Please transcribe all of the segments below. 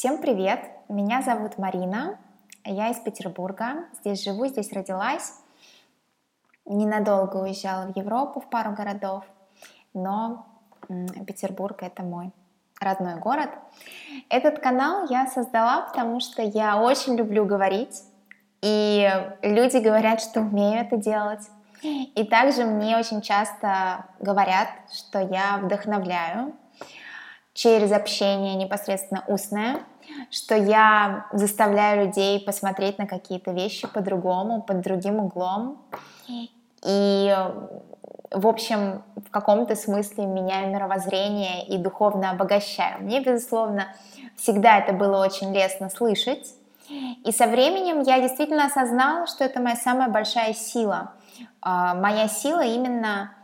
Всем привет! Меня зовут Марина, я из Петербурга, здесь живу, здесь родилась. Ненадолго уезжала в Европу, в пару городов, но Петербург это мой родной город. Этот канал я создала, потому что я очень люблю говорить, и люди говорят, что умею это делать. И также мне очень часто говорят, что я вдохновляю через общение непосредственно устное, что я заставляю людей посмотреть на какие-то вещи по-другому, под другим углом. И, в общем, в каком-то смысле меняю мировоззрение и духовно обогащаю. Мне, безусловно, всегда это было очень лестно слышать. И со временем я действительно осознала, что это моя самая большая сила. А, моя сила именно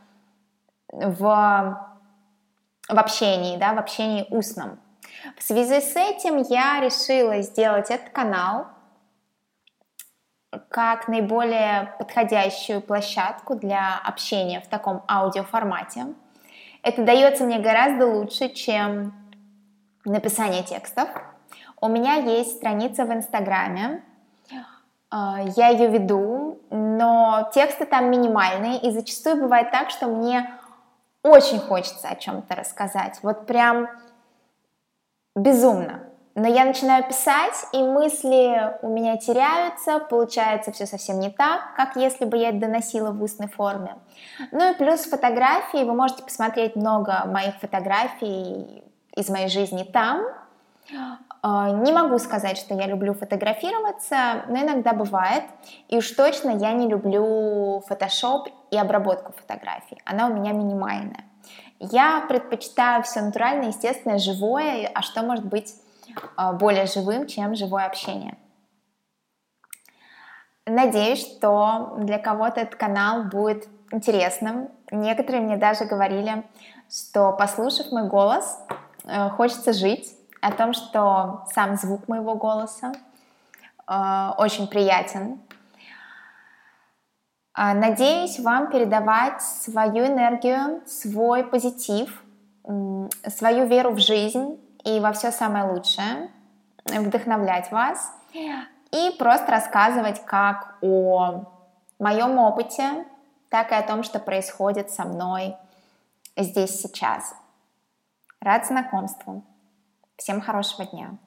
в в общении, да, в общении устном. В связи с этим я решила сделать этот канал как наиболее подходящую площадку для общения в таком аудиоформате. Это дается мне гораздо лучше, чем написание текстов. У меня есть страница в Инстаграме, а, я ее веду, но тексты там минимальные, и зачастую бывает так, что мне очень хочется о чем-то рассказать, вот прям безумно. Но я начинаю писать, и мысли у меня теряются, получается все совсем не так, как если бы я это доносила в устной форме. Ну и плюс фотографии, вы можете посмотреть много моих фотографий из моей жизни там. А, не могу сказать, что я люблю фотографироваться, но иногда бывает. И уж точно я не люблю фотошоп и обработку фотографий. Она у меня минимальная. Я предпочитаю все натуральное, естественное, живое, а что может быть а, более живым, чем живое общение. Надеюсь, что для кого-то этот канал будет интересным. Некоторые мне даже говорили, что послушав мой голос, э, хочется жить, о том, что сам звук моего голоса э, очень приятен. А, надеюсь вам передавать свою энергию, свой позитив, свою веру в жизнь и во все самое лучшее, вдохновлять вас и просто рассказывать как о моем опыте, так и о том, что происходит со мной здесь сейчас. Рад знакомству. Всем хорошего дня.